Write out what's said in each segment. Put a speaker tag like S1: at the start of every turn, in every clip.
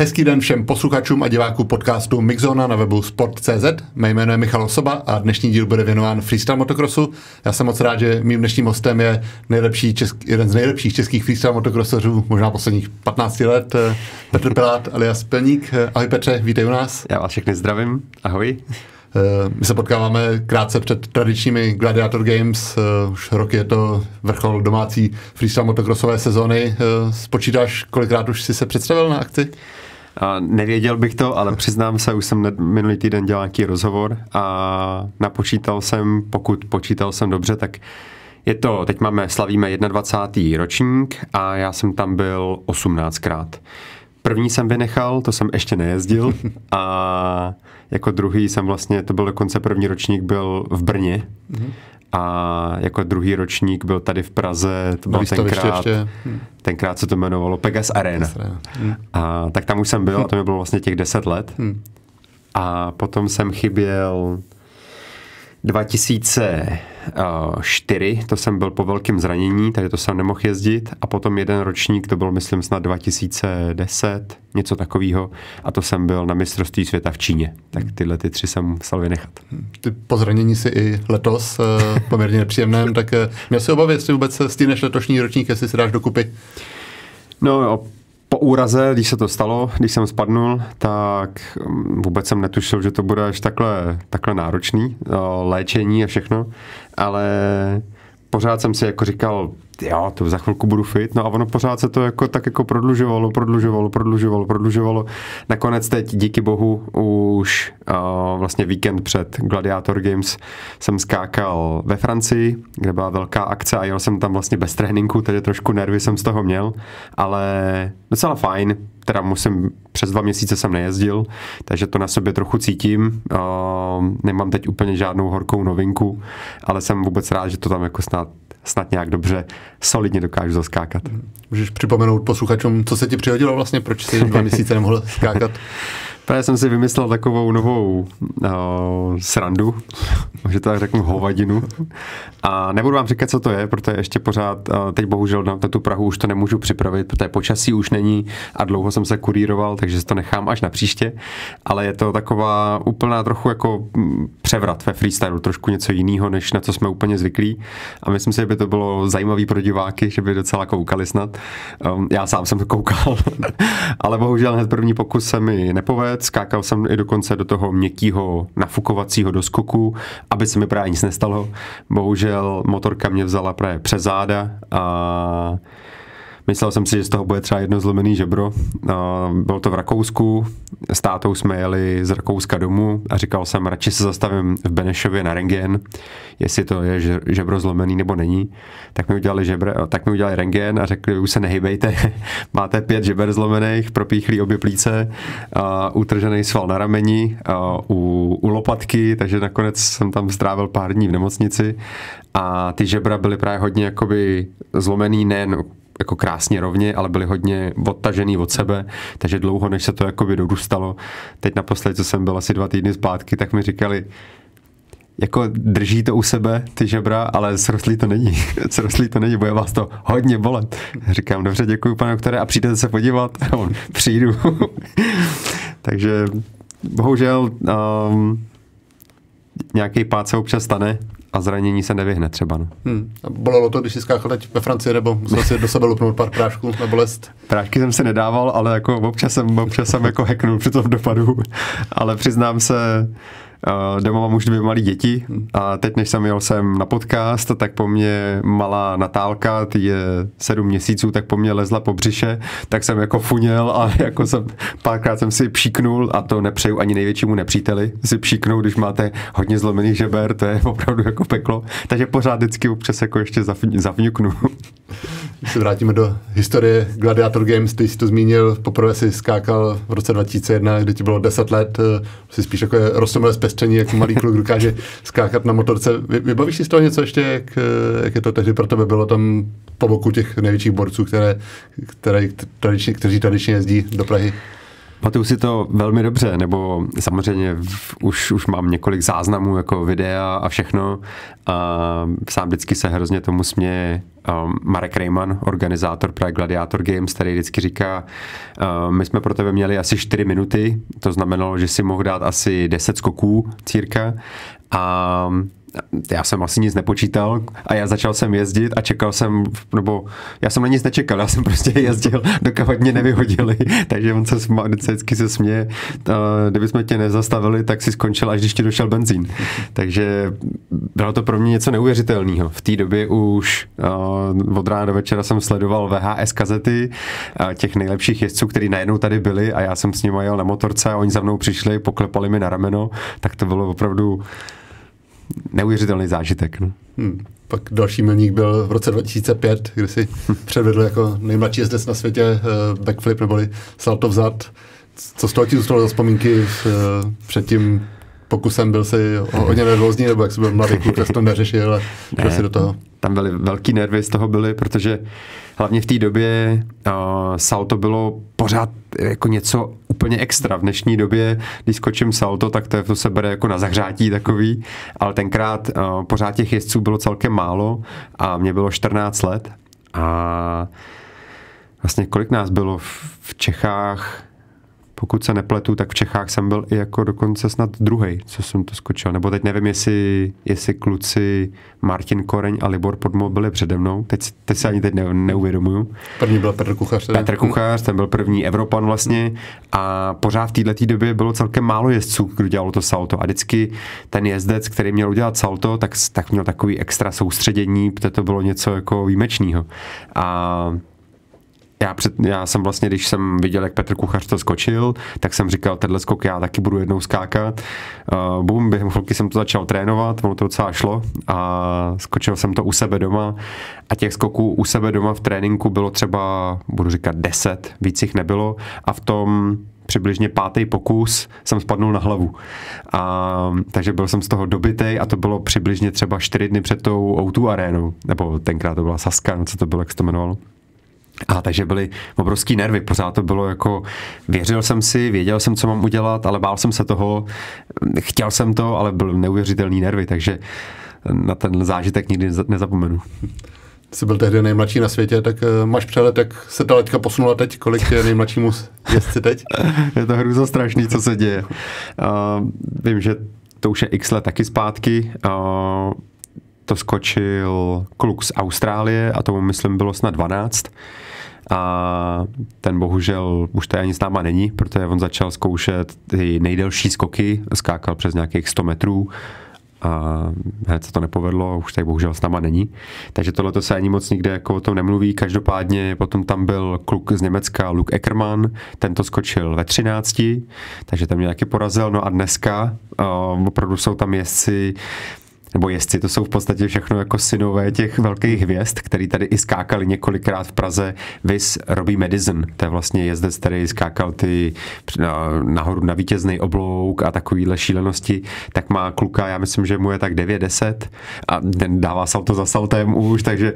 S1: Hezký den všem posluchačům a divákům podcastu Mixzona na webu sport.cz. Mé jméno je Michal Osoba a dnešní díl bude věnován freestyle motocrossu. Já jsem moc rád, že mým dnešním hostem je nejlepší česk, jeden z nejlepších českých freestyle motocrosserů, možná posledních 15 let, eh, Petr Pilát alias Pelník. Eh, ahoj Petře, vítej u nás.
S2: Já vás všechny zdravím, ahoj.
S1: Eh, my se potkáváme krátce před tradičními Gladiator Games. Už roky je to vrchol domácí freestyle motocrossové sezóny. Spočítáš, kolikrát už si se představil na akci?
S2: A nevěděl bych to, ale přiznám se, už jsem minulý týden dělal nějaký rozhovor a napočítal jsem, pokud počítal jsem dobře, tak je to, teď máme, slavíme 21. ročník a já jsem tam byl 18krát. První jsem vynechal, to jsem ještě nejezdil a jako druhý jsem vlastně, to byl dokonce první ročník, byl v Brně mm-hmm a jako druhý ročník byl tady v Praze, to byl tenkrát, ještě. Tenkrát se to jmenovalo Pegas Arena. Pegas Arena. Hm. A tak tam už jsem byl, a to mi bylo vlastně těch deset let. Hm. A potom jsem chyběl 2004, to jsem byl po velkém zranění, takže to jsem nemohl jezdit a potom jeden ročník, to byl myslím snad 2010, něco takového a to jsem byl na mistrovství světa v Číně. Tak tyhle ty tři jsem musel vynechat.
S1: Ty po zranění si i letos eh, poměrně nepříjemném, tak eh, měl si obavy, jestli vůbec stíneš letošní ročník, jestli si dáš dokupy?
S2: No, úraze, když se to stalo, když jsem spadnul, tak mm, vůbec jsem netušil, že to bude až takhle, takhle náročný, léčení a všechno, ale pořád jsem si jako říkal, jo, to za chvilku budu fit, no a ono pořád se to jako tak jako prodlužovalo, prodlužovalo, prodlužovalo, prodlužovalo. Nakonec teď díky bohu už uh, vlastně víkend před Gladiator Games jsem skákal ve Francii, kde byla velká akce a jel jsem tam vlastně bez tréninku, takže trošku nervy jsem z toho měl, ale docela fajn, teda musím, přes dva měsíce jsem nejezdil, takže to na sobě trochu cítím. Uh, nemám teď úplně žádnou horkou novinku, ale jsem vůbec rád, že to tam jako snad snad nějak dobře, solidně dokážu zaskákat.
S1: Můžeš připomenout posluchačům, co se ti přihodilo vlastně, proč jsi dva měsíce nemohl skákat?
S2: Právě jsem si vymyslel takovou novou uh, srandu, že to tak řeknu hovadinu. A nebudu vám říkat, co to je, protože ještě pořád, uh, teď bohužel na tu Prahu už to nemůžu připravit, protože počasí už není a dlouho jsem se kuríroval, takže to nechám až na příště. Ale je to taková úplná trochu jako mm, převrat ve freestylu, trošku něco jiného, než na co jsme úplně zvyklí. A myslím si, že by to bylo zajímavé pro diváky, že by docela koukali snad. Um, já sám jsem to koukal, ale bohužel hned první pokus se mi nepovedl letec, skákal jsem i dokonce do toho měkkého nafukovacího doskoku, aby se mi právě nic nestalo. Bohužel motorka mě vzala právě přes záda a Myslel jsem si, že z toho bude třeba jedno zlomený žebro. Bylo to v Rakousku, s tátou jsme jeli z Rakouska domů a říkal jsem, radši se zastavím v Benešově na rengen, jestli to je žebro zlomený nebo není. Tak mi udělali, žebre, tak mi udělali rengen a řekli, už se nehybejte, máte pět žeber zlomených, propíchlí obě plíce, a utržený sval na rameni, u, u lopatky, takže nakonec jsem tam strávil pár dní v nemocnici a ty žebra byly právě hodně jakoby zlomený nejen jako krásně rovně, ale byli hodně odtažený od sebe, takže dlouho, než se to jakoby dorůstalo. Teď naposled, co jsem byl asi dva týdny zpátky, tak mi říkali, jako drží to u sebe, ty žebra, ale srostlý to není. srostlý to není, bude vás to hodně bolet. Říkám, dobře, děkuji, pane doktore, a přijdete se podívat? A on, přijdu. Takže bohužel um, nějaký pád se občas stane, a zranění se nevyhne třeba. No.
S1: Hmm. A bolelo to, když jsi skákal teď ve Francii, nebo musel si do sebe lupnout pár prášků na bolest?
S2: Prášky jsem se nedával, ale jako občas jsem, občas jsem jako heknul při tom dopadu. Ale přiznám se, Uh, doma mám už dvě malé děti a teď, než jsem jel sem na podcast, tak po mně malá Natálka, ty je sedm měsíců, tak po mně lezla po břiše, tak jsem jako funěl a jako jsem párkrát jsem si pšíknul a to nepřeju ani největšímu nepříteli si pšíknout, když máte hodně zlomených žeber, to je opravdu jako peklo. Takže pořád vždycky občas jako ještě zavňuknu.
S1: Když se vrátíme do historie Gladiator Games, ty jsi to zmínil, poprvé si skákal v roce 2001, kdy ti bylo 10 let, si spíš jako rostomilé zpestření, jak malý kluk dokáže skákat na motorce. Vybavíš si z toho něco ještě, jak, jak je to tehdy pro tebe bylo tam po boku těch největších borců, které, které, tradičně, kteří tradičně jezdí do Prahy?
S2: Pamatuju si to velmi dobře, nebo samozřejmě už, už mám několik záznamů jako videa a všechno. A sám vždycky se hrozně tomu směje um, Marek Rejman, organizátor Prague Gladiator Games, který vždycky říká, um, my jsme pro tebe měli asi 4 minuty, to znamenalo, že si mohl dát asi 10 skoků círka a já jsem asi nic nepočítal a já začal jsem jezdit a čekal jsem, nebo já jsem na nic nečekal, já jsem prostě jezdil, dokud mě nevyhodili, takže on se vždycky se směje, kdybychom tě nezastavili, tak si skončil, až když ti došel benzín. Takže bylo to pro mě něco neuvěřitelného. V té době už od rána do večera jsem sledoval VHS kazety těch nejlepších jezdců, kteří najednou tady byli a já jsem s nimi jel na motorce a oni za mnou přišli, poklepali mi na rameno, tak to bylo opravdu neuvěřitelný zážitek. No. Hmm.
S1: Pak další milník byl v roce 2005, kdy si předvedl jako nejmladší jezdec na světě uh, backflip neboli salto vzad. Co z toho ti zůstalo za vzpomínky uh, před tím pokusem? Byl jsi hodně nervózní, nebo jak jsi byl mladý kluk, to neřešil a ne, si do toho?
S2: Tam byly velký nervy z toho byly, protože hlavně v té době uh, salto bylo pořád jako něco úplně extra. V dnešní době, když skočím salto, tak to, to se bere jako na zahřátí takový, ale tenkrát uh, pořád těch jezdců bylo celkem málo a mě bylo 14 let. A vlastně kolik nás bylo v Čechách, pokud se nepletu, tak v Čechách jsem byl i jako dokonce snad druhý, co jsem to skočil. Nebo teď nevím, jestli, jestli kluci Martin Koreň a Libor Podmo byli přede mnou. Teď, teď se ani teď ne, neuvědomuju.
S1: První byl Petr Kuchař.
S2: Tedy. Petr Kuchař, ten byl první Evropan vlastně a pořád v této době bylo celkem málo jezdců, kdo dělal to salto. A vždycky ten jezdec, který měl udělat salto, tak, tak měl takový extra soustředění, protože to bylo něco jako výjimečného. A já, před, já jsem vlastně, když jsem viděl, jak Petr Kuchař to skočil, tak jsem říkal, tenhle skok já taky budu jednou skákat. Uh, bum, během chvilky jsem to začal trénovat, ono to docela šlo a skočil jsem to u sebe doma a těch skoků u sebe doma v tréninku bylo třeba, budu říkat, deset, víc jich nebylo a v tom přibližně pátý pokus jsem spadnul na hlavu. A, takže byl jsem z toho dobitej a to bylo přibližně třeba čtyři dny před tou O2 arénou, nebo tenkrát to byla Saska, no co to bylo, jak se to jmenovalo. A takže byly obrovský nervy, pořád to bylo jako, věřil jsem si, věděl jsem, co mám udělat, ale bál jsem se toho, chtěl jsem to, ale byl neuvěřitelný nervy, takže na ten zážitek nikdy nezapomenu.
S1: Jsi byl tehdy nejmladší na světě, tak eh, máš přehled, jak se ta letka posunula teď, kolik je nejmladšímu jezdci teď?
S2: je to hruzo strašný, co se děje. Uh, vím, že to už je x let taky zpátky. Uh, to skočil kluk z Austrálie a tomu myslím bylo snad 12 a ten bohužel už tady ani s náma není, protože on začal zkoušet ty nejdelší skoky, skákal přes nějakých 100 metrů a hned se to nepovedlo, už tady bohužel s náma není. Takže tohle se ani moc nikde jako o tom nemluví. Každopádně potom tam byl kluk z Německa, Luke Eckermann, ten to skočil ve 13, takže ten mě taky porazil. No a dneska uh, opravdu jsou tam jezdci nebo jestli to jsou v podstatě všechno jako synové těch velkých hvězd, který tady i skákali několikrát v Praze, vis Robbie Madison, to je vlastně jezdec, který skákal ty nahoru na vítězný oblouk a takovýhle šílenosti, tak má kluka, já myslím, že mu je tak 9-10 a dává salto za saltem už, takže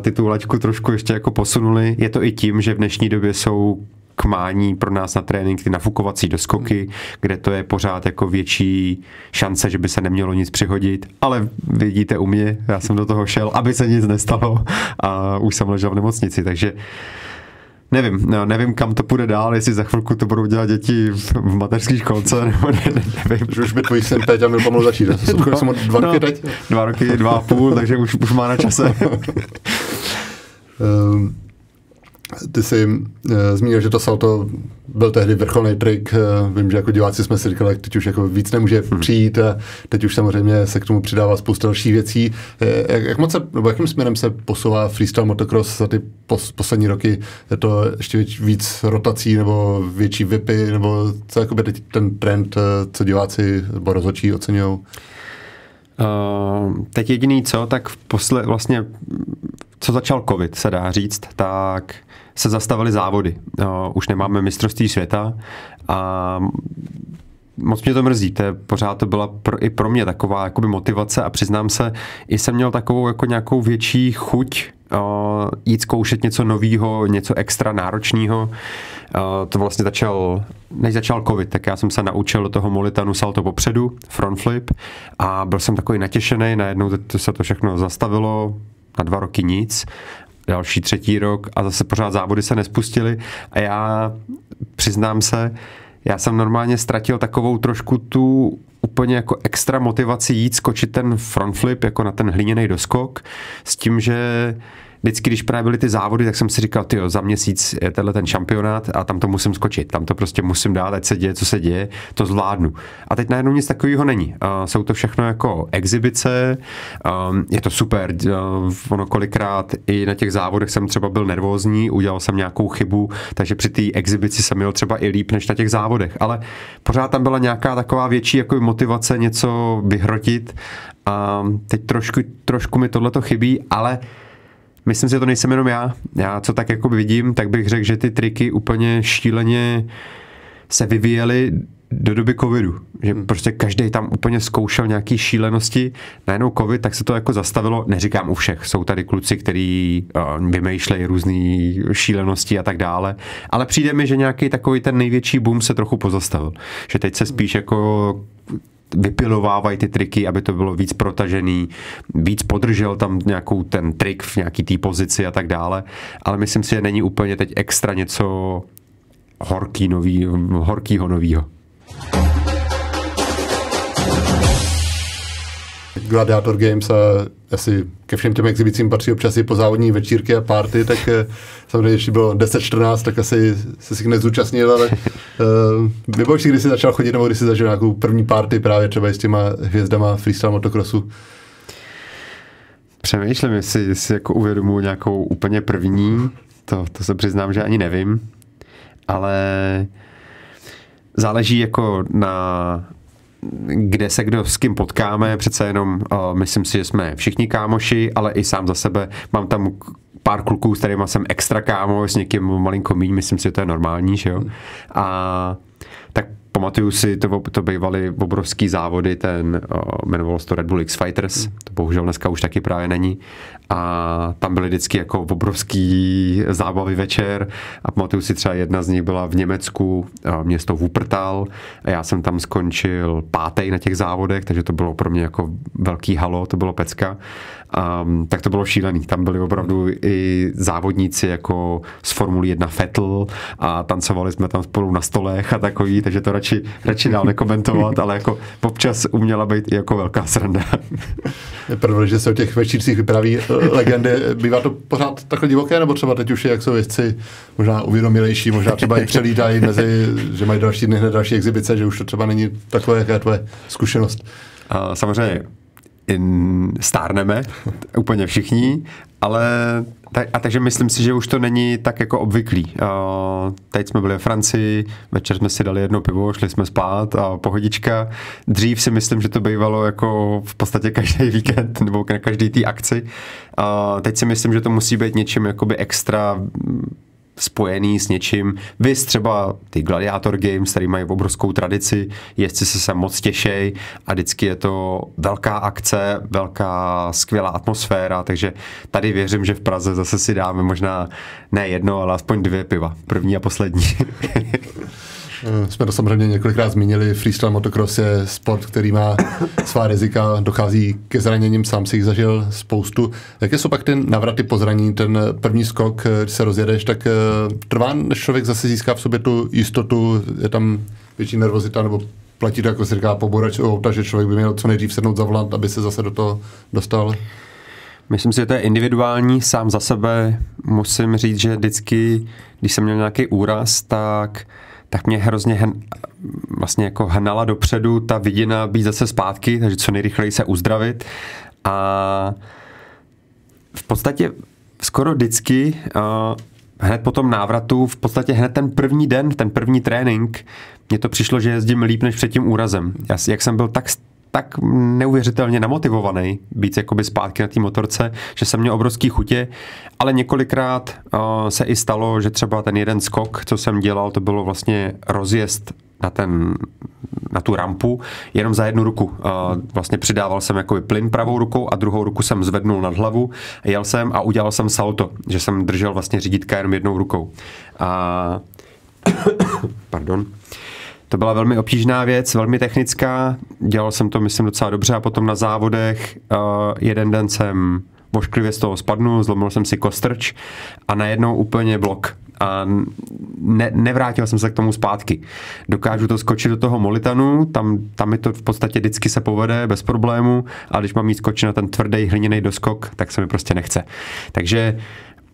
S2: ty tu laťku trošku ještě jako posunuli. Je to i tím, že v dnešní době jsou k mání pro nás na trénink ty nafukovací doskoky, kde to je pořád jako větší šance, že by se nemělo nic přihodit, ale vidíte u mě, já jsem do toho šel, aby se nic nestalo a už jsem ležel v nemocnici, takže Nevím, no, nevím, kam to půjde dál, jestli za chvilku to budou dělat děti v, v mateřské školce, nebo ne, ne, nevím.
S1: Že už by tvůj syn teď a byl pomalu začít. No, jsem dva roky no, teď?
S2: Dva roky, dva a půl, takže už, už má na čase.
S1: um, ty jsi uh, zmínil, že to salto byl tehdy vrcholný trik. Uh, vím, že jako diváci jsme si říkali, teď už jako víc nemůže hmm. přijít a teď už samozřejmě se k tomu přidává spousta dalších věcí. Uh, jak, jak moc se, nebo jakým směrem se posouvá freestyle motocross za ty pos, poslední roky? Je to ještě víc, víc rotací nebo větší vypy, nebo co jako by teď ten trend, uh, co diváci nebo rozhodčí oceňují?
S2: Uh, teď jediný co, tak v posle, vlastně co začal covid, se dá říct, tak se zastavily závody. Už nemáme mistrovství světa a moc mě to mrzí, to je, pořád to byla pro, i pro mě taková jakoby motivace a přiznám se, i jsem měl takovou jako nějakou větší chuť uh, jít zkoušet něco nového, něco extra náročného. Uh, to vlastně začal, než začal covid, tak já jsem se naučil do toho molitanu salto popředu, front flip a byl jsem takový natěšený, najednou to se to všechno zastavilo, na dva roky nic další třetí rok a zase pořád závody se nespustily. A já přiznám se, já jsem normálně ztratil takovou trošku tu úplně jako extra motivaci jít skočit ten front flip jako na ten hliněný doskok s tím, že vždycky, když právě byly ty závody, tak jsem si říkal, ty za měsíc je tenhle ten šampionát a tam to musím skočit, tam to prostě musím dát, ať se děje, co se děje, to zvládnu. A teď najednou nic takového není. Uh, jsou to všechno jako exibice, um, je to super, uh, ono kolikrát i na těch závodech jsem třeba byl nervózní, udělal jsem nějakou chybu, takže při té exibici jsem měl třeba i líp než na těch závodech, ale pořád tam byla nějaká taková větší jako motivace něco vyhrotit. A teď trošku, trošku mi tohle to chybí, ale Myslím si, že to nejsem jenom já. Já, co tak jako vidím, tak bych řekl, že ty triky úplně šíleně se vyvíjely do doby covidu. Že hmm. prostě každý tam úplně zkoušel nějaký šílenosti. Najednou covid, tak se to jako zastavilo. Neříkám u všech. Jsou tady kluci, kteří uh, vymýšlejí různé šílenosti a tak dále. Ale přijde mi, že nějaký takový ten největší boom se trochu pozastavil. Že teď se spíš jako vypilovávají ty triky, aby to bylo víc protažený, víc podržel tam nějakou ten trik v nějaký té pozici a tak dále, ale myslím si, že není úplně teď extra něco horký nový, horkýho novýho.
S1: Gladiator Games a asi ke všem těm exhibicím patří občas i pozávodní večírky a party, tak eh, samozřejmě, když bylo 10-14, tak asi se si nezúčastnil, ale uh, si, kdy jsi začal chodit, nebo kdy jsi zažil nějakou první party právě třeba s těma hvězdama freestyle motocrossu?
S2: Přemýšlím, jestli, jestli jako uvědomuji nějakou úplně první, to, to se přiznám, že ani nevím, ale záleží jako na kde se kdo s kým potkáme, přece jenom uh, myslím si, že jsme všichni kámoši, ale i sám za sebe mám tam pár kluků, s kterými jsem extra kámo, s někým malinko míň, myslím si, že to je normální, že jo. A tak pamatuju si, to, to bývaly obrovský závody, ten uh, jmenoval se to Red Bull X Fighters, to bohužel dneska už taky právě není. A tam byly vždycky jako obrovský zábavy večer a pamatuju si třeba jedna z nich byla v Německu, uh, město Wuppertal a já jsem tam skončil pátý na těch závodech, takže to bylo pro mě jako velký halo, to bylo pecka. Um, tak to bylo šílený. Tam byli opravdu i závodníci jako z Formule 1 Vettel a tancovali jsme tam spolu na stolech a takový, takže to radši, radši dál nekomentovat, ale jako občas uměla být i jako velká sranda.
S1: Je pravda, že se o těch večírcích vypraví eh, legendy. Bývá to pořád takhle divoké, nebo třeba teď už je, jak jsou jezdci možná uvědomilejší, možná třeba i přelítají mezi, že mají další dny hned další exibice, že už to třeba není takové, jaká je tvoje zkušenost.
S2: A samozřejmě stárneme, úplně všichni, ale tak, a takže myslím si, že už to není tak jako obvyklý. Uh, teď jsme byli v Francii, večer jsme si dali jedno pivo, šli jsme spát a pohodička. Dřív si myslím, že to bývalo jako v podstatě každý víkend nebo na každý té akci. Uh, teď si myslím, že to musí být něčím jakoby extra spojený s něčím. Vy třeba ty Gladiator Games, který mají obrovskou tradici, jezdci se sem moc těšej a vždycky je to velká akce, velká skvělá atmosféra, takže tady věřím, že v Praze zase si dáme možná ne jedno, ale aspoň dvě piva. První a poslední.
S1: Eh, jsme to samozřejmě několikrát zmínili, freestyle motocross je sport, který má svá rizika, dochází ke zraněním, sám si jich zažil spoustu. Jaké jsou pak ty navraty po zranění, ten první skok, když se rozjedeš, tak eh, trvá, než člověk zase získá v sobě tu jistotu, je tam větší nervozita, nebo platí to, jako se říká, poborač auta, že člověk by měl co nejdřív sednout za volant, aby se zase do toho dostal?
S2: Myslím si, že to je individuální. Sám za sebe musím říct, že vždycky, když jsem měl nějaký úraz, tak tak mě hrozně hen, vlastně jako hnala dopředu ta vidina být zase zpátky, takže co nejrychleji se uzdravit. A v podstatě skoro vždycky uh, hned po tom návratu, v podstatě hned ten první den, ten první trénink, mně to přišlo, že jezdím líp než před tím úrazem. Já, jak jsem byl tak tak neuvěřitelně namotivovaný být jakoby zpátky na té motorce, že jsem měl obrovský chutě, ale několikrát uh, se i stalo, že třeba ten jeden skok, co jsem dělal, to bylo vlastně rozjezd na, ten, na tu rampu jenom za jednu ruku. Uh, vlastně přidával jsem jakoby plyn pravou rukou a druhou ruku jsem zvednul nad hlavu, jel jsem a udělal jsem salto, že jsem držel vlastně řídítka jenom jednou rukou. A pardon. To byla velmi obtížná věc, velmi technická. Dělal jsem to, myslím, docela dobře a potom na závodech uh, jeden den jsem vošklivě z toho spadnul, zlomil jsem si kostrč a najednou úplně blok. A ne, nevrátil jsem se k tomu zpátky. Dokážu to skočit do toho molitanu, tam, tam mi to v podstatě vždycky se povede bez problému, ale když mám mít skočit na ten tvrdý hliněný doskok, tak se mi prostě nechce. Takže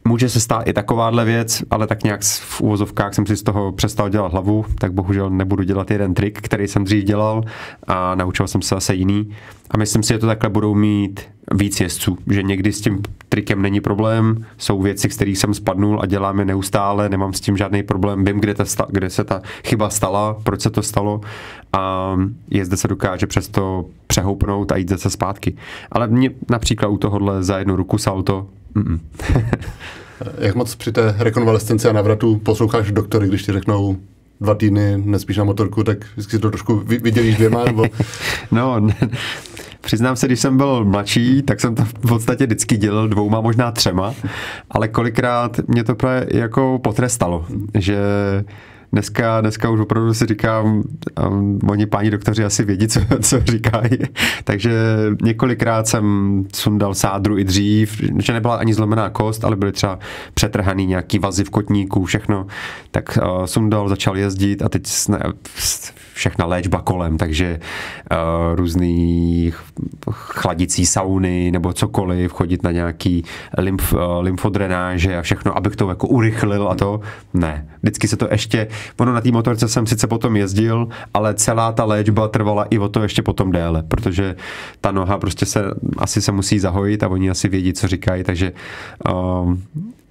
S2: Může se stát i takováhle věc, ale tak nějak v úvozovkách jsem si z toho přestal dělat hlavu, tak bohužel nebudu dělat jeden trik, který jsem dřív dělal a naučil jsem se zase jiný. A myslím si, že to takhle budou mít víc jezdců, že někdy s tím trikem není problém, jsou věci, kterých jsem spadnul a dělám je neustále, nemám s tím žádný problém, vím, kde, ta, kde se ta chyba stala, proč se to stalo a jezde se dokáže přesto přehoupnout a jít zase zpátky. Ale mě například u tohohle za jednu ruku salto
S1: Jak moc při té rekonvalescenci a navratu posloucháš doktory, když ti řeknou dva týdny nespíš na motorku, tak vždycky si to trošku vydělíš dvěma? Nebo...
S2: no, ne, Přiznám se, když jsem byl mladší, tak jsem to v podstatě vždycky dělal dvouma, možná třema, ale kolikrát mě to právě jako potrestalo, že dneska, dneska už opravdu si říkám, um, oni páni doktoři asi vědí, co, co říkají. Takže několikrát jsem sundal sádru i dřív, že nebyla ani zlomená kost, ale byly třeba přetrhaný nějaký vazy v kotníku, všechno. Tak uh, sundal, začal jezdit a teď ne, všechna léčba kolem, takže uh, různý chladicí sauny nebo cokoliv, chodit na nějaký lymf, uh, lymfodrenáže a všechno, abych to jako urychlil a to. Ne. Vždycky se to ještě, ono na té motorce jsem sice potom jezdil, ale celá ta léčba trvala i o to ještě potom déle, protože ta noha prostě se asi se musí zahojit a oni asi vědí, co říkají, takže uh,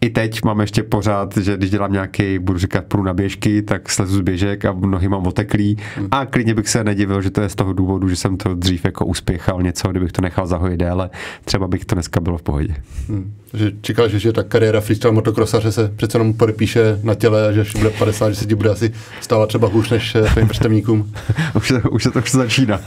S2: i teď mám ještě pořád, že když dělám nějaký, budu říkat prů na běžky, tak slezu z běžek a nohy mám oteklý hmm. a klidně bych se nedivil, že to je z toho důvodu, že jsem to dřív jako uspěchal něco, kdybych to nechal zahojit déle, třeba bych to dneska bylo v pohodě.
S1: Hmm. Že čekal, že, že ta kariéra freestyle motokrosaře se přece jenom podepíše na těle a že až bude 50, že se ti bude asi stávat třeba hůř než eh, tvým vrstevníkům.
S2: už, se, už se to už začíná.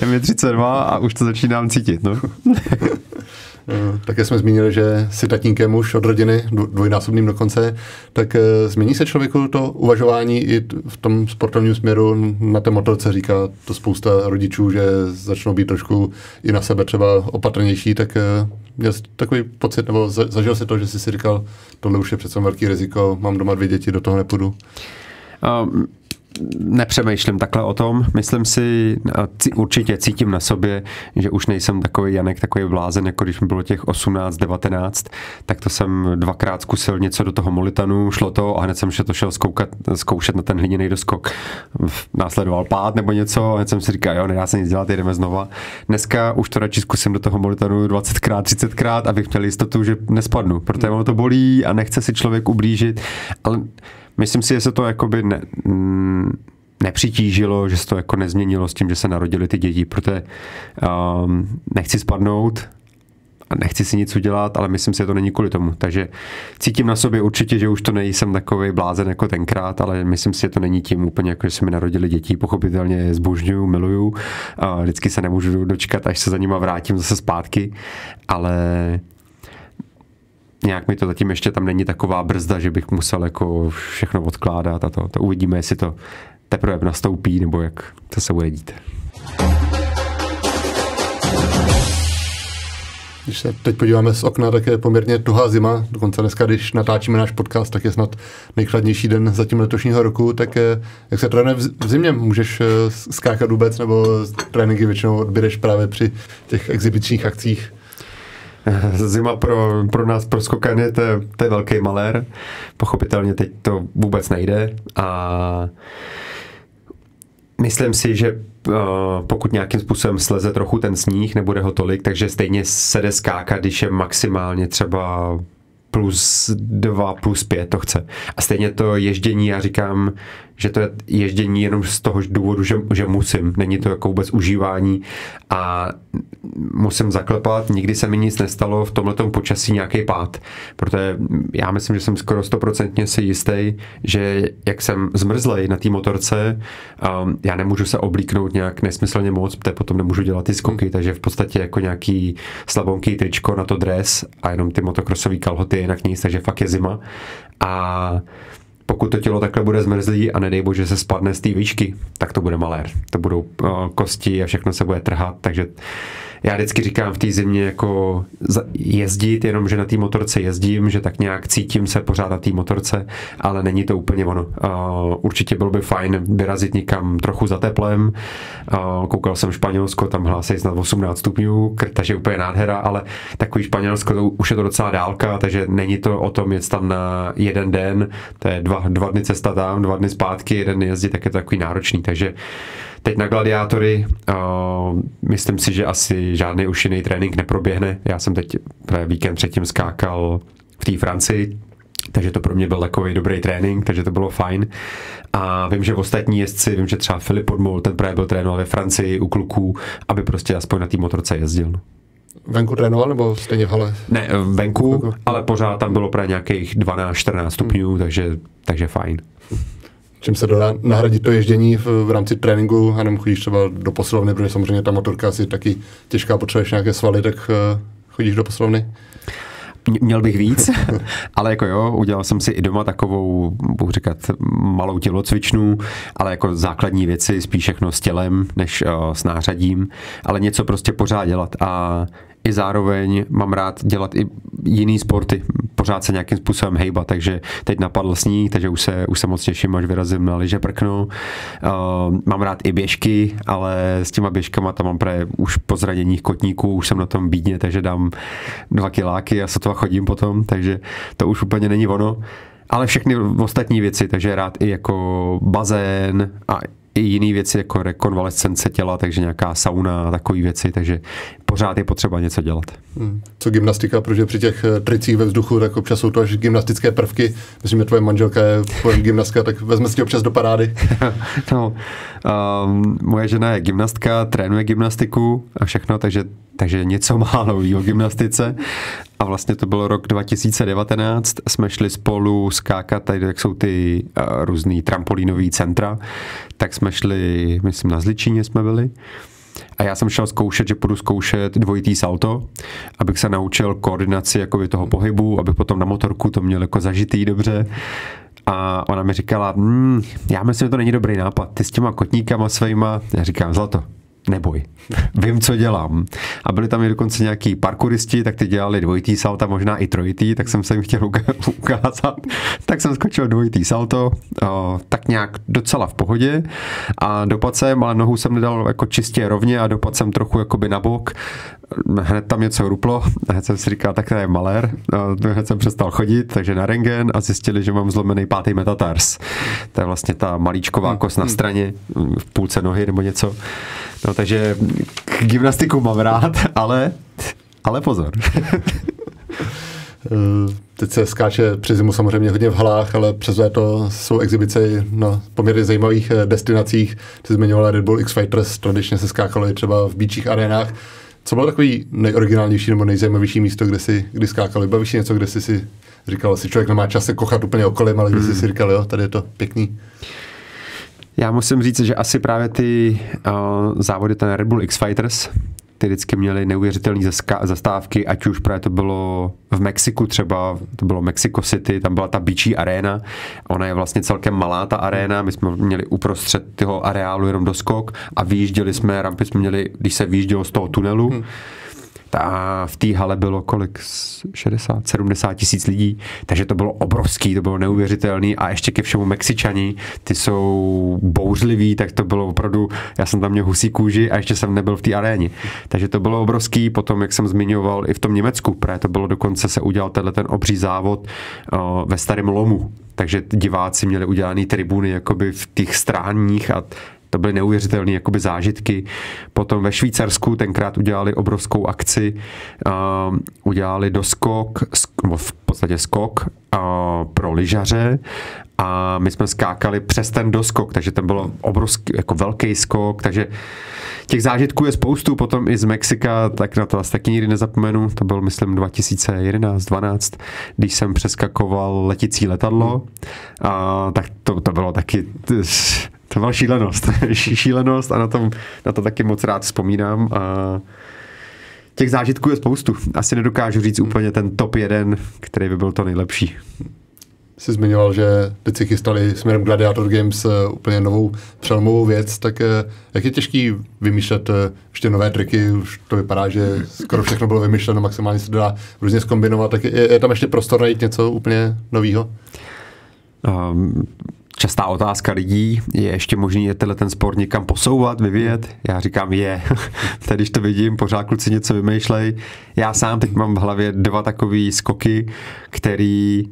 S2: je mi 32 a už to začínám cítit. No.
S1: Eh, také jsme zmínili, že si tatínkem už od rodiny, dvojnásobným dokonce, tak eh, změní se člověku to uvažování i v tom sportovním směru? Na té motorce, říká to spousta rodičů, že začnou být trošku i na sebe třeba opatrnější, tak měl jsi takový pocit, nebo zažil si to, že jsi si říkal, tohle už je přece velký riziko, mám doma dvě děti, do toho nepůjdu?
S2: Um, nepřemýšlím takhle o tom. Myslím si, určitě cítím na sobě, že už nejsem takový Janek, takový blázen, jako když mi bylo těch 18, 19, tak to jsem dvakrát zkusil něco do toho molitanu, šlo to a hned jsem to šel zkoukat, zkoušet na ten hliněný doskok. Následoval pád nebo něco, a hned jsem si říkal, jo, nedá se nic dělat, jdeme znova. Dneska už to radši zkusím do toho molitanu 20krát, 30krát, abych měl jistotu, že nespadnu, protože ono to bolí a nechce si člověk ublížit, ale Myslím si, že se to jakoby ne, mm, nepřitížilo, že se to jako nezměnilo s tím, že se narodili ty děti, protože um, nechci spadnout, a nechci si nic udělat, ale myslím si, že to není kvůli tomu. Takže cítím na sobě určitě, že už to nejsem takový blázen jako tenkrát, ale myslím si, že to není tím úplně, jako že se mi narodili děti. Pochopitelně je zbožňuju, miluju. A vždycky se nemůžu dočkat, až se za nima vrátím zase zpátky, ale nějak mi to zatím ještě tam není taková brzda, že bych musel jako všechno odkládat a to, to uvidíme, jestli to teprve nastoupí, nebo jak to se bude dít.
S1: Když se teď podíváme z okna, tak je poměrně tuhá zima. Dokonce dneska, když natáčíme náš podcast, tak je snad nejchladnější den zatím letošního roku. Tak eh, jak se trénuje v zimě? Můžeš eh, skákat vůbec, nebo tréninky většinou odběreš právě při těch exibičních akcích?
S2: Zima pro, pro nás, pro skokany, to je, to je velký malér. Pochopitelně teď to vůbec nejde a myslím si, že uh, pokud nějakým způsobem sleze trochu ten sníh, nebude ho tolik, takže stejně se jde skákat, když je maximálně třeba plus dva, plus pět to chce. A stejně to ježdění, já říkám, že to je ježdění jenom z toho důvodu, že, že musím. Není to jako vůbec užívání a musím zaklepat, nikdy se mi nic nestalo v tomhle počasí nějaký pád. Protože já myslím, že jsem skoro stoprocentně si jistý, že jak jsem zmrzlej na té motorce, um, já nemůžu se oblíknout nějak nesmyslně moc, protože potom nemůžu dělat ty skoky, hmm. takže v podstatě jako nějaký slabonký tričko na to dres a jenom ty motokrosové kalhoty, jinak nic, takže fakt je zima. A pokud to tělo takhle bude zmrzlý a nedej bože se spadne z té výšky, tak to bude malér. To budou uh, kosti a všechno se bude trhat, takže já vždycky říkám v té zimě jako jezdit, jenom že na té motorce jezdím, že tak nějak cítím se pořád na té motorce, ale není to úplně ono. Určitě bylo by fajn vyrazit někam trochu za teplem. Koukal jsem Španělsko, tam hlásí snad 18 stupňů, takže úplně nádhera, ale takový Španělsko to už je to docela dálka, takže není to o tom jet tam na jeden den, to je dva, dva dny cesta tam, dva dny zpátky, jeden jezdit, tak je to takový náročný, takže Teď na gladiátory uh, myslím si, že asi žádný už jiný trénink neproběhne. Já jsem teď víkend předtím skákal v té Francii, takže to pro mě byl takový dobrý trénink, takže to bylo fajn. A vím, že v ostatní jezdci, vím, že třeba Filip Podmol, ten právě byl trénoval ve Francii u kluků, aby prostě aspoň na té motorce jezdil.
S1: Venku trénoval nebo stejně v hale?
S2: Ne, venku, ale pořád tam bylo právě nějakých 12-14 stupňů, hmm. takže, takže fajn
S1: čím se dá nahradit to ježdění v, v rámci tréninku a chodíš třeba do posilovny, protože samozřejmě ta motorka asi taky těžká, potřebuješ nějaké svaly, tak uh, chodíš do posilovny?
S2: Měl bych víc, ale jako jo, udělal jsem si i doma takovou, budu říkat, malou tělocvičnu, ale jako základní věci, spíš všechno s tělem, než uh, s nářadím, ale něco prostě pořád dělat a i zároveň mám rád dělat i jiný sporty, pořád se nějakým způsobem hejbat, takže teď napadl sníh, takže už se, už se moc těším, až vyrazím na liže prknu. Uh, mám rád i běžky, ale s těma běžkama tam mám právě už po zraněních kotníků, už jsem na tom bídně, takže dám dva kiláky a sotva chodím potom, takže to už úplně není ono ale všechny ostatní věci, takže rád i jako bazén a i jiné věci jako rekonvalescence těla, takže nějaká sauna a takové věci, takže pořád je potřeba něco dělat.
S1: Hmm. Co gymnastika, protože při těch eh, tricích ve vzduchu, tak občas jsou to až gymnastické prvky. Myslím, že tvoje manželka je pojem gymnastka, tak vezme si občas do parády.
S2: no, um, moje žena je gymnastka, trénuje gymnastiku a všechno, takže, takže něco málo ví o gymnastice. A vlastně to bylo rok 2019, jsme šli spolu skákat, tady jak jsou ty uh, různý trampolínový centra, tak jsme šli, myslím na Zličíně jsme byli. A já jsem šel zkoušet, že půjdu zkoušet dvojitý salto, abych se naučil koordinaci jakoby toho pohybu, abych potom na motorku to měl jako zažitý dobře. A ona mi říkala, mmm, já myslím, že to není dobrý nápad. Ty s těma kotníkama svýma, já říkám, zlato, neboj, vím, co dělám. A byli tam i dokonce nějaký parkouristi, tak ty dělali dvojitý salta, možná i trojitý, tak jsem se jim chtěl ukázat. tak jsem skočil dvojitý salto, o, tak nějak docela v pohodě a dopad jsem, ale nohu jsem nedal jako čistě rovně a dopad jsem trochu jakoby na bok. Hned tam něco ruplo, hned jsem si říkal, tak to je malér. Hned jsem přestal chodit, takže na rengen a zjistili, že mám zlomený pátý metatars. To je vlastně ta malíčková kost na straně, v půlce nohy nebo něco. No takže gymnastiku mám rád, ale, ale pozor.
S1: Eh, teď se skáče při zimu samozřejmě hodně v halách, ale přes to jsou exibice na poměrně zajímavých eh, destinacích. Ty zmiňovala Red Bull X Fighters, tradičně se skákalo třeba v beachích arenách. Co bylo takový nejoriginálnější nebo nejzajímavější místo, kde si kdy skákali? Bavíš něco, kde jsi si říkal, si člověk nemá čas se kochat úplně okolím, ale hmm. jsi si říkal, jo, tady je to pěkný.
S2: Já musím říct, že asi právě ty uh, závody, ten Red Bull X Fighters, ty vždycky měly neuvěřitelné zastávky, ať už právě to bylo v Mexiku třeba, to bylo Mexico City, tam byla ta Beachy arena, ona je vlastně celkem malá ta arena, my jsme měli uprostřed toho areálu jenom doskok a vyjížděli jsme, rampy jsme měli, když se vyjíždělo z toho tunelu, hmm a v té hale bylo kolik? 60, 70 tisíc lidí, takže to bylo obrovský, to bylo neuvěřitelný a ještě ke všemu Mexičani, ty jsou bouřliví, tak to bylo opravdu, já jsem tam měl husí kůži a ještě jsem nebyl v té aréně. Takže to bylo obrovský, potom, jak jsem zmiňoval, i v tom Německu, protože to bylo dokonce, se udělal tenhle ten obří závod uh, ve Starém Lomu, takže diváci měli udělané tribuny jakoby v těch stráních a to byly neuvěřitelné jakoby zážitky. Potom ve Švýcarsku tenkrát udělali obrovskou akci, uh, udělali doskok, v podstatě skok uh, pro lyžaře. A my jsme skákali přes ten doskok, takže tam bylo obrovský, jako velký skok, takže těch zážitků je spoustu, potom i z Mexika, tak na to asi taky nikdy nezapomenu, to byl myslím 2011-12, když jsem přeskakoval leticí letadlo, a, tak to, to bylo taky to byla šílenost. šílenost a na, tom, na to taky moc rád vzpomínám. A těch zážitků je spoustu. Asi nedokážu říct úplně ten top jeden, který by byl to nejlepší.
S1: Jsi zmiňoval, že teď si chystali směrem Gladiator Games eh, úplně novou přelomovou věc, tak eh, jak je těžký vymýšlet eh, ještě nové triky, už to vypadá, že skoro všechno bylo vymyšleno, maximálně se dá různě zkombinovat, tak je, je tam ještě prostor najít něco úplně nového?
S2: Um, častá otázka lidí, je ještě možný tenhle ten sport někam posouvat, vyvíjet? Já říkám je. Teď, když to vidím, pořád kluci něco vymýšlej. Já sám teď mám v hlavě dva takové skoky, který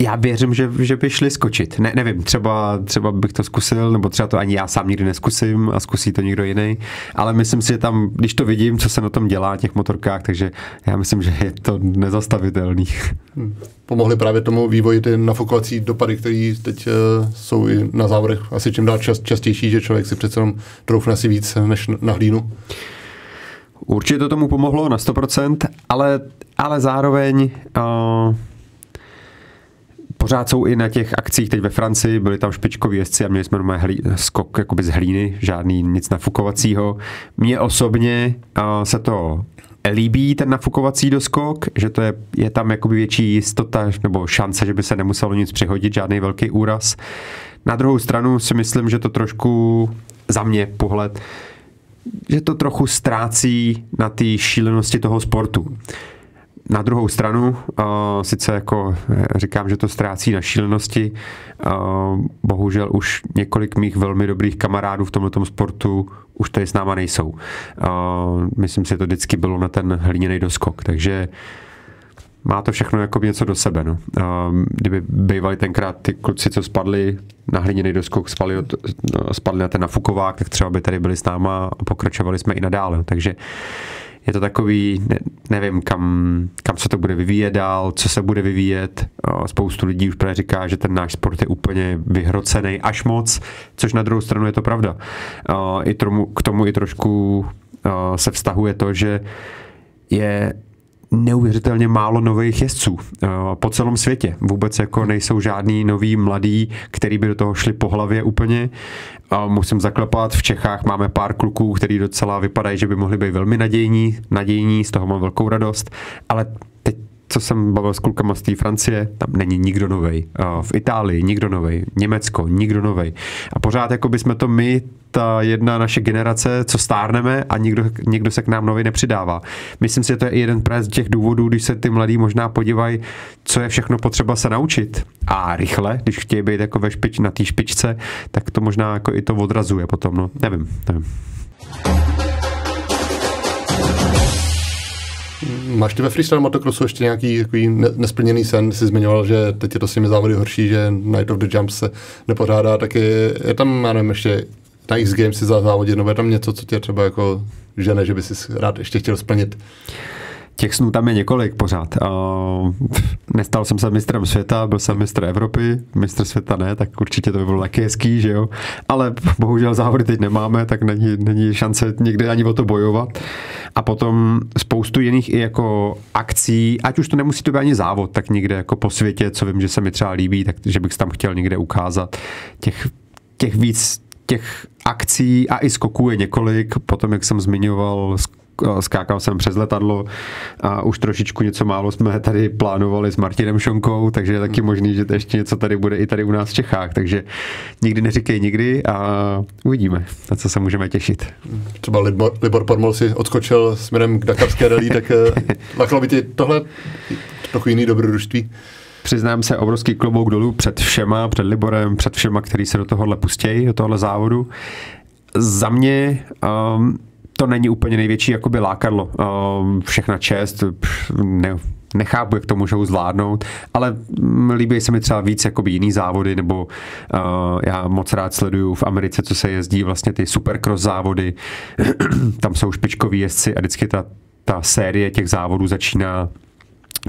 S2: já věřím, že, že by šli skočit. Ne, nevím, třeba, třeba bych to zkusil, nebo třeba to ani já sám nikdy neskusím a zkusí to někdo jiný, ale myslím si, že tam, když to vidím, co se na tom dělá, těch motorkách, takže já myslím, že je to nezastavitelný.
S1: Hmm. Pomohly právě tomu vývoji ty nafukovací dopady, které teď uh, jsou i na závodech asi čím dál čas, častější, že člověk si přece jenom troufne asi víc než na hlínu.
S2: Určitě to tomu pomohlo na 100%, ale, ale zároveň uh, pořád jsou i na těch akcích teď ve Francii, byli tam špičkoví jezdci a měli jsme normálně hlí, skok jakoby z hlíny, žádný nic nafukovacího. Mně osobně se to líbí ten nafukovací doskok, že to je, je tam jakoby větší jistota nebo šance, že by se nemuselo nic přihodit, žádný velký úraz. Na druhou stranu si myslím, že to trošku za mě pohled, že to trochu ztrácí na té šílenosti toho sportu. Na druhou stranu, uh, sice jako eh, říkám, že to ztrácí na šílenosti, uh, bohužel už několik mých velmi dobrých kamarádů v tomto sportu už tady s náma nejsou. Myslím si, že to vždycky bylo na ten hliněný doskok, takže má to všechno jako něco do sebe. No. Kdyby bývali tenkrát ty kluci, co spadli na hliněný doskok, spadli, od, spadli na ten nafukovák, tak třeba by tady byli s náma a pokračovali jsme i nadále. No. Takže je to takový, ne, nevím, kam, kam se to bude vyvíjet dál, co se bude vyvíjet. Spoustu lidí už právě říká, že ten náš sport je úplně vyhrocený až moc, což na druhou stranu je to pravda. I tomu, k tomu i trošku se vztahuje to, že je neuvěřitelně málo nových jezdců po celém světě. Vůbec jako nejsou žádný noví mladí, který by do toho šli po hlavě úplně musím zaklepat, v Čechách máme pár kluků, který docela vypadají, že by mohli být velmi nadějní, nadějní, z toho mám velkou radost, ale teď co jsem bavil s klukama z té Francie, tam není nikdo novej. V Itálii nikdo novej, Německo nikdo novej. A pořád jako by jsme to my, ta jedna naše generace, co stárneme a nikdo, nikdo se k nám nový nepřidává. Myslím si, že to je jeden z těch důvodů, když se ty mladí možná podívají, co je všechno potřeba se naučit. A rychle, když chtějí být jako ve špič, na té špičce, tak to možná jako i to odrazuje potom. No, nevím, nevím.
S1: Máš ty ve freestyle motocrossu ještě nějaký takový nesplněný sen? Jsi zmiňoval, že teď je to s těmi závody horší, že Night of the Jumps se nepořádá, tak je, je tam, já nevím, ještě na X Games si závodit, nebo je tam něco, co tě třeba jako žene, že by si rád ještě chtěl splnit?
S2: Těch snů tam je několik pořád. Uh, nestal jsem se mistrem světa, byl jsem mistr Evropy, mistr světa ne, tak určitě to by bylo taky hezký, že jo. Ale bohužel závody teď nemáme, tak není, není šance někde ani o to bojovat. A potom spoustu jiných i jako akcí, ať už to nemusí to být ani závod, tak někde jako po světě, co vím, že se mi třeba líbí, tak že bych tam chtěl někde ukázat. Těch, těch víc těch akcí a i skoků je několik. Potom, jak jsem zmiňoval, skákal jsem přes letadlo a už trošičku něco málo jsme tady plánovali s Martinem Šonkou, takže je taky možný, že to ještě něco tady bude i tady u nás v Čechách, takže nikdy neříkej nikdy a uvidíme, na co se můžeme těšit.
S1: Třeba Libor, Libor Pormol si odskočil směrem k Dakarské rally, tak eh, laklo by ti tohle trochu jiný dobrodružství?
S2: Přiznám se, obrovský klobouk dolů před všema, před Liborem, před všema, který se do tohohle pustějí, do tohohle závodu. Za mě um, to není úplně největší jakoby lákadlo. Um, všechna čest, ne, nechápu, jak to můžou zvládnout, ale líbí se mi třeba víc jakoby jiný závody, nebo uh, já moc rád sleduju v Americe, co se jezdí, vlastně ty supercross závody, tam jsou špičkoví jezdci a vždycky ta, ta série těch závodů začíná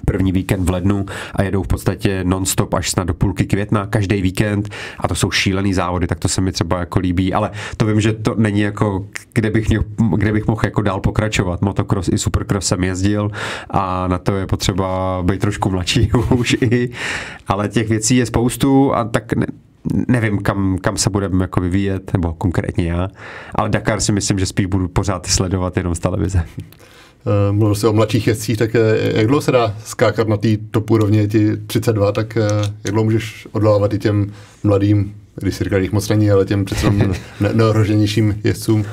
S2: první víkend v lednu a jedou v podstatě non-stop až snad do půlky května, každý víkend a to jsou šílený závody, tak to se mi třeba jako líbí, ale to vím, že to není jako, kde bych, měl, kde bych mohl jako dál pokračovat. Motocross i supercross jsem jezdil a na to je potřeba být trošku mladší už i, ale těch věcí je spoustu a tak ne, nevím, kam, kam se budeme jako vyvíjet, nebo konkrétně já, ale Dakar si myslím, že spíš budu pořád sledovat jenom z televize.
S1: Uh, mluvil jsi o mladších jezdcích, tak uh, jak dlouho se dá skákat na té top úrovni, ti 32, tak uh, jak dlouho můžeš odlávat i těm mladým, když si říkal, jich moc není, ale těm přece ne- neohroženějším jezdcům?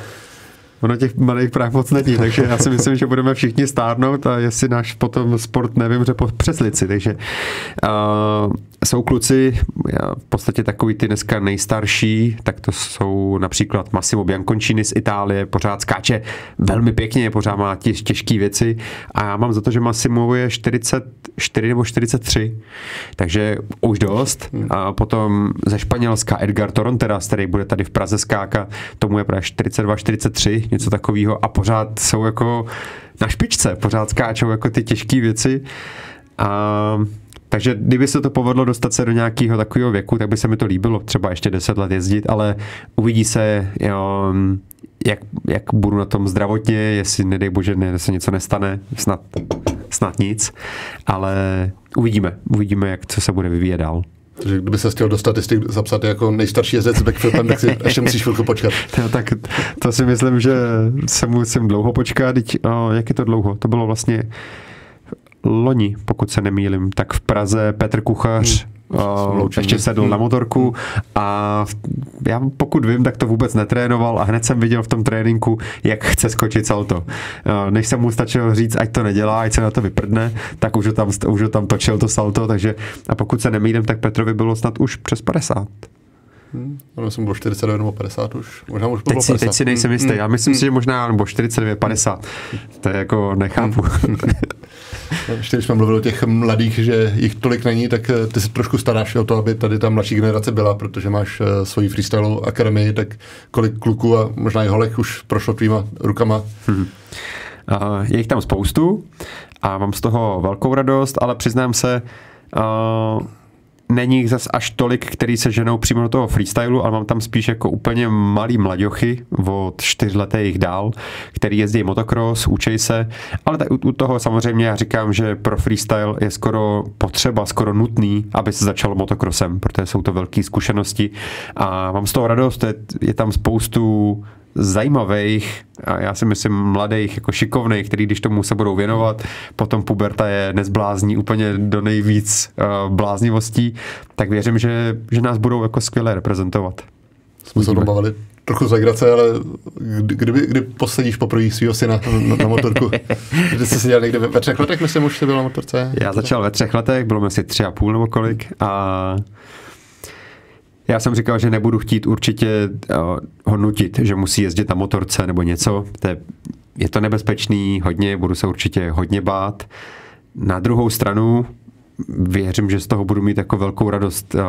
S2: Ono těch malých práv moc není, takže já si myslím, že budeme všichni stárnout a jestli náš potom sport nevymře po přeslici, takže uh, jsou kluci, v podstatě takový ty dneska nejstarší, tak to jsou například Massimo Bianconcini z Itálie, pořád skáče velmi pěkně, pořád má těž, těžké věci. A já mám za to, že Massimo je 44 nebo 43, takže už dost. A potom ze Španělska Edgar Toronteras, který bude tady v Praze skákat, tomu je právě 42, 43, něco takového a pořád jsou jako na špičce, pořád skáčou jako ty těžké věci. A takže kdyby se to povedlo dostat se do nějakého takového věku, tak by se mi to líbilo třeba ještě 10 let jezdit, ale uvidí se, jo, jak, jak budu na tom zdravotně, jestli nedej bože, ne, se něco nestane, snad, snad nic, ale uvidíme, uvidíme, jak co se bude vyvíjet dál.
S1: Takže kdyby se chtěl do statistik zapsat jako nejstarší jezdec s backflipem, tak si ještě musíš chvilku počkat.
S2: No, tak to si myslím, že se musím dlouho počkat. Teď, o, jak je to dlouho? To bylo vlastně loni, pokud se nemýlim, tak v Praze Petr Kuchař hmm. Uh, ještě sedl hmm. na motorku a já pokud vím, tak to vůbec netrénoval a hned jsem viděl v tom tréninku, jak chce skočit salto. Uh, než jsem mu stačil říct, ať to nedělá, ať se na to vyprdne, tak už ho tam, už ho tam točil to salto, takže a pokud se nemýlím, tak Petrovi bylo snad už přes 50.
S1: Hmm. Ono jsem byl 49 nebo 50 už. Možná už
S2: teď, si, 50. teď si nejsem jistý. Hmm. Já myslím hmm. si, že možná nebo 49, 50. To je jako nechápu. Hmm.
S1: Ještě když jsme mluvili o těch mladých, že jich tolik není, tak eh, ty se trošku staráš o to, aby tady ta mladší generace byla, protože máš uh, svoji freestyle akademii, tak kolik kluků a možná i holek už prošlo tvýma rukama? Hmm.
S2: Uh, je jich tam spoustu a mám z toho velkou radost, ale přiznám se, uh, není jich zas až tolik, který se ženou přímo do toho freestylu, ale mám tam spíš jako úplně malý mladěchy od čtyřletých dál, který jezdí motocross, učej se, ale tak u toho samozřejmě já říkám, že pro freestyle je skoro potřeba, skoro nutný, aby se začal motocrossem, protože jsou to velké zkušenosti a mám z toho radost, je, je tam spoustu zajímavých a já si myslím mladých, jako šikovných, který když tomu se budou věnovat, potom puberta je nezblázní úplně do nejvíc uh, bláznivostí, tak věřím, že, že nás budou jako skvěle reprezentovat.
S1: Jsme se bavili trochu grace, ale kdyby, kdy posadíš poprvé svého syna na, na motorku? Kdy jsi se dělal někde ve, ve třech letech, myslím, už jsi byl na motorce?
S2: Já začal ve třech letech, bylo mi asi tři a půl nebo kolik a já jsem říkal, že nebudu chtít určitě uh, ho nutit, že musí jezdit na motorce nebo něco. To je, je to nebezpečný hodně, budu se určitě hodně bát. Na druhou stranu věřím, že z toho budu mít jako velkou radost, uh,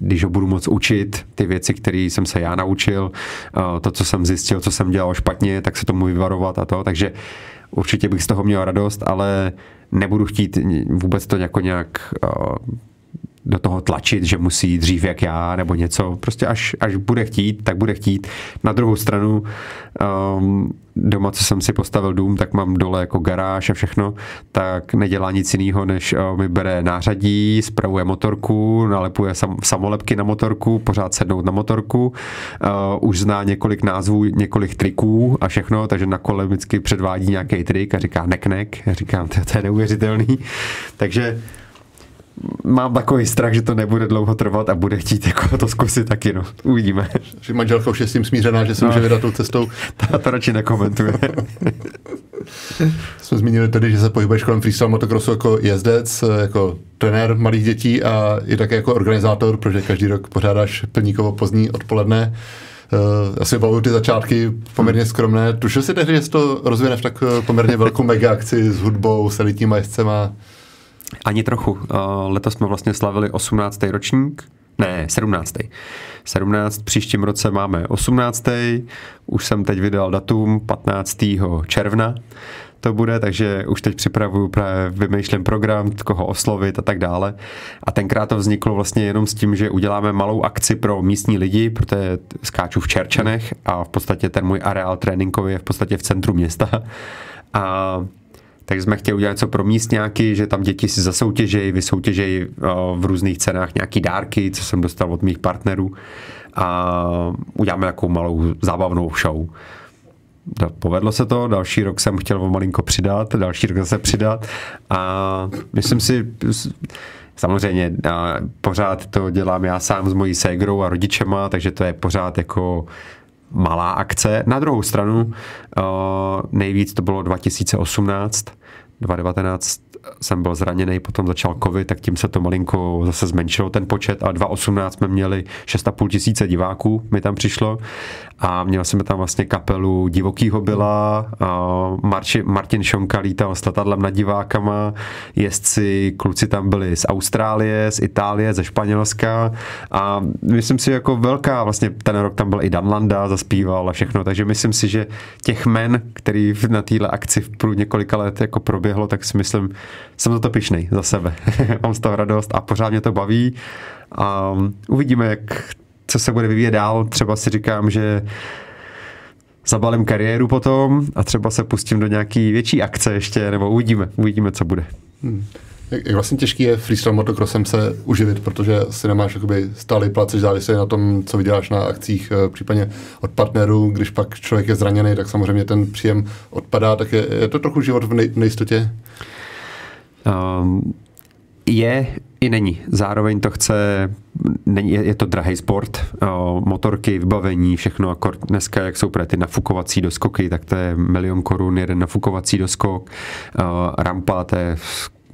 S2: když ho budu moc učit, ty věci, které jsem se já naučil, uh, to, co jsem zjistil, co jsem dělal špatně, tak se tomu vyvarovat a to, takže určitě bych z toho měl radost, ale nebudu chtít vůbec to jako nějak uh, do toho tlačit, že musí dřív jak já nebo něco. Prostě až, až bude chtít, tak bude chtít. Na druhou stranu um, doma, co jsem si postavil dům, tak mám dole jako garáž a všechno, tak nedělá nic jiného, než uh, mi bere nářadí, spravuje motorku, nalepuje sam, samolepky na motorku, pořád sednout na motorku, uh, už zná několik názvů, několik triků a všechno, takže na kole vždycky předvádí nějaký trik a říká nek nek. Já říkám, to, to je neuvěřitelný. Takže mám takový strach, že to nebude dlouho trvat a bude chtít jako to zkusit taky, no. Uvidíme.
S1: Že manželka už je s tím smířená, že se no. může vydat tou cestou.
S2: Ta to radši nekomentuje.
S1: Jsme zmínili tedy, že se pohybuješ kolem freestyle motocrossu jako jezdec, jako trenér malých dětí a i také jako organizátor, protože každý rok pořádáš plníkovo pozdní odpoledne. Uh, asi bavuju ty začátky poměrně skromné. Tušil jsi tehdy, že to rozvine v tak poměrně velkou mega akci s hudbou, s elitníma jezdcema?
S2: Ani trochu. Letos jsme vlastně slavili 18. ročník Ne, 17. 17. Příštím roce máme 18. Už jsem teď vydal datum 15. června to bude, takže už teď připravuju právě, vymýšlím program, koho oslovit a tak dále. A tenkrát to vzniklo vlastně jenom s tím, že uděláme malou akci pro místní lidi, protože skáču v Čerčanech a v podstatě ten můj areál tréninkový je v podstatě v centru města. A tak jsme chtěli udělat něco pro místňáky, že tam děti si zasoutěžejí, vysoutěžejí eh, v různých cenách nějaký dárky, co jsem dostal od mých partnerů a uděláme nějakou malou zábavnou show. Povedlo se to, další rok jsem chtěl o malinko přidat, další rok zase přidat a myslím si, samozřejmě pořád to dělám já sám s mojí ségrou a rodičema, takže to je pořád jako malá akce. Na druhou stranu nejvíc to bylo 2018, 2019 jsem byl zraněný, potom začal covid, tak tím se to malinko zase zmenšilo ten počet a 2018 jsme měli 6,5 tisíce diváků, mi tam přišlo. A měl jsem tam vlastně kapelu Divokýho byla, Marči, Martin Šonka lítal s letadlem nad divákama, jezdci, kluci tam byli z Austrálie, z Itálie, ze Španělska. A myslím si jako velká, vlastně ten rok tam byl i Dan Landa, zaspíval a všechno, takže myslím si, že těch men, který na téhle akci v průběhu několika let jako proběhlo, tak si myslím, jsem za to pišnej za sebe. Mám z toho radost a pořád mě to baví a uvidíme, jak co se bude vyvíjet dál. Třeba si říkám, že zabalím kariéru potom a třeba se pustím do nějaký větší akce ještě, nebo uvidíme, uvidíme, co bude. Hmm.
S1: Jak, jak vlastně těžký je freestyle motocrossem se uživit, protože si nemáš jakoby stálý plat, což závisí na tom, co vyděláš na akcích, eh, případně od partnerů, když pak člověk je zraněný, tak samozřejmě ten příjem odpadá, tak je, je to trochu život v nej, nejistotě? Um,
S2: je i není. Zároveň to chce, není, je to drahý sport, motorky, vybavení, všechno, akor dneska, jak jsou ty nafukovací doskoky, tak to je milion korun, jeden nafukovací doskok, rampa, to je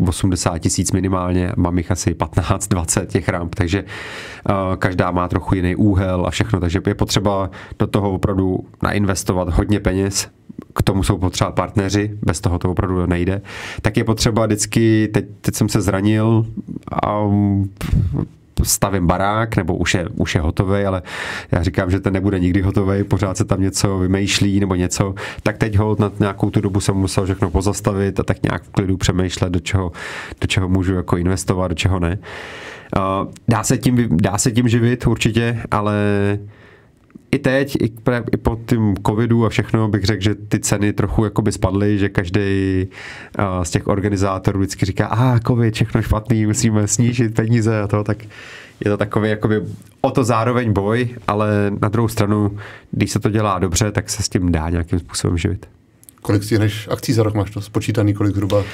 S2: 80 tisíc minimálně, mám jich asi 15-20 těch ramp, takže uh, každá má trochu jiný úhel a všechno, takže je potřeba do toho opravdu nainvestovat hodně peněz, k tomu jsou potřeba partneři, bez toho to opravdu nejde, tak je potřeba vždycky, teď, teď jsem se zranil a stavím barák, nebo už je, už je hotový, ale já říkám, že ten nebude nikdy hotový, pořád se tam něco vymýšlí nebo něco, tak teď ho na nějakou tu dobu jsem musel všechno pozastavit a tak nějak v klidu přemýšlet, do čeho, do čeho můžu jako investovat, do čeho ne. Dá se tím, dá se tím živit určitě, ale i teď, i, i po tím covidu a všechno bych řekl, že ty ceny trochu jakoby spadly, že každý uh, z těch organizátorů vždycky říká, a ah, covid, všechno špatný, musíme snížit peníze a to, tak je to takový jakoby o to zároveň boj, ale na druhou stranu, když se to dělá dobře, tak se s tím dá nějakým způsobem živit.
S1: Kolik stihneš akcí za rok? Máš to spočítaný, kolik zhruba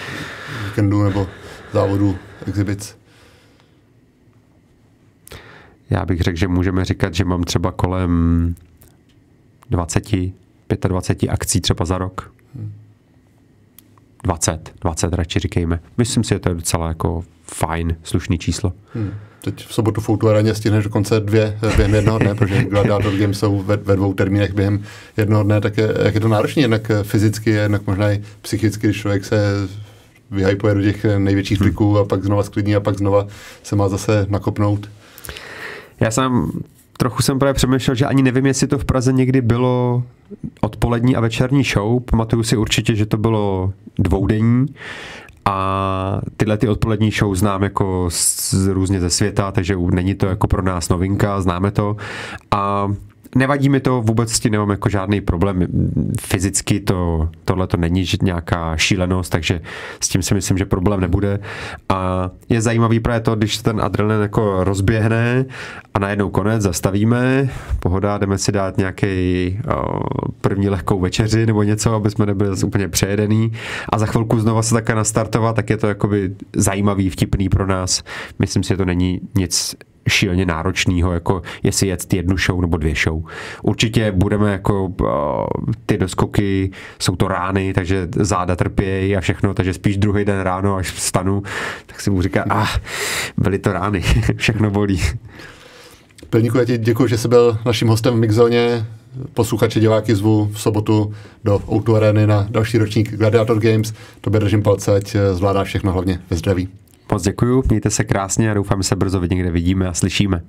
S1: víkendů nebo závodů, exhibits?
S2: Já bych řekl, že můžeme říkat, že mám třeba kolem 20, 25 akcí třeba za rok. 20, 20 radši říkejme. Myslím si, že to je docela jako fajn, slušný číslo. Hmm.
S1: Teď v sobotu v Outu Areně stihneš dokonce dvě během jednoho dne, protože Gladiator Games jsou ve, ve dvou termínech během jednoho dne, tak je, jak je to náročné, jednak fyzicky, jednak možná i psychicky, když člověk se vyhypuje do těch největších hmm. kliků a pak znova sklidní a pak znova se má zase nakopnout.
S2: Já jsem trochu jsem právě přemýšlel, že ani nevím, jestli to v Praze někdy bylo odpolední a večerní show. Pamatuju si určitě, že to bylo dvoudenní a tyhle ty odpolední show znám jako z, různě ze světa, takže není to jako pro nás novinka, známe to. A nevadí mi to, vůbec s tím nemám jako žádný problém. Fyzicky to, tohle to není nějaká šílenost, takže s tím si myslím, že problém nebude. A je zajímavý právě to, když ten adrenalin jako rozběhne a najednou konec, zastavíme, pohoda, jdeme si dát nějaký první lehkou večeři nebo něco, aby jsme nebyli zase úplně přejedený a za chvilku znova se také nastartovat, tak je to jakoby zajímavý, vtipný pro nás. Myslím si, že to není nic šíleně náročného, jako jestli jet jednu show nebo dvě show. Určitě budeme jako uh, ty doskoky, jsou to rány, takže záda trpějí a všechno, takže spíš druhý den ráno, až vstanu, tak si mu říká, ah, byly to rány, všechno bolí.
S1: Pilníku, já ti děkuji, že jsi byl naším hostem v Mixzóně. Posluchače, diváky zvu v sobotu do Outu Areny na další ročník Gladiator Games. Tobě držím palce, ať zvládá všechno hlavně ve zdraví.
S2: Moc děkuju, mějte se krásně a doufám, že se brzo někde vidíme a slyšíme.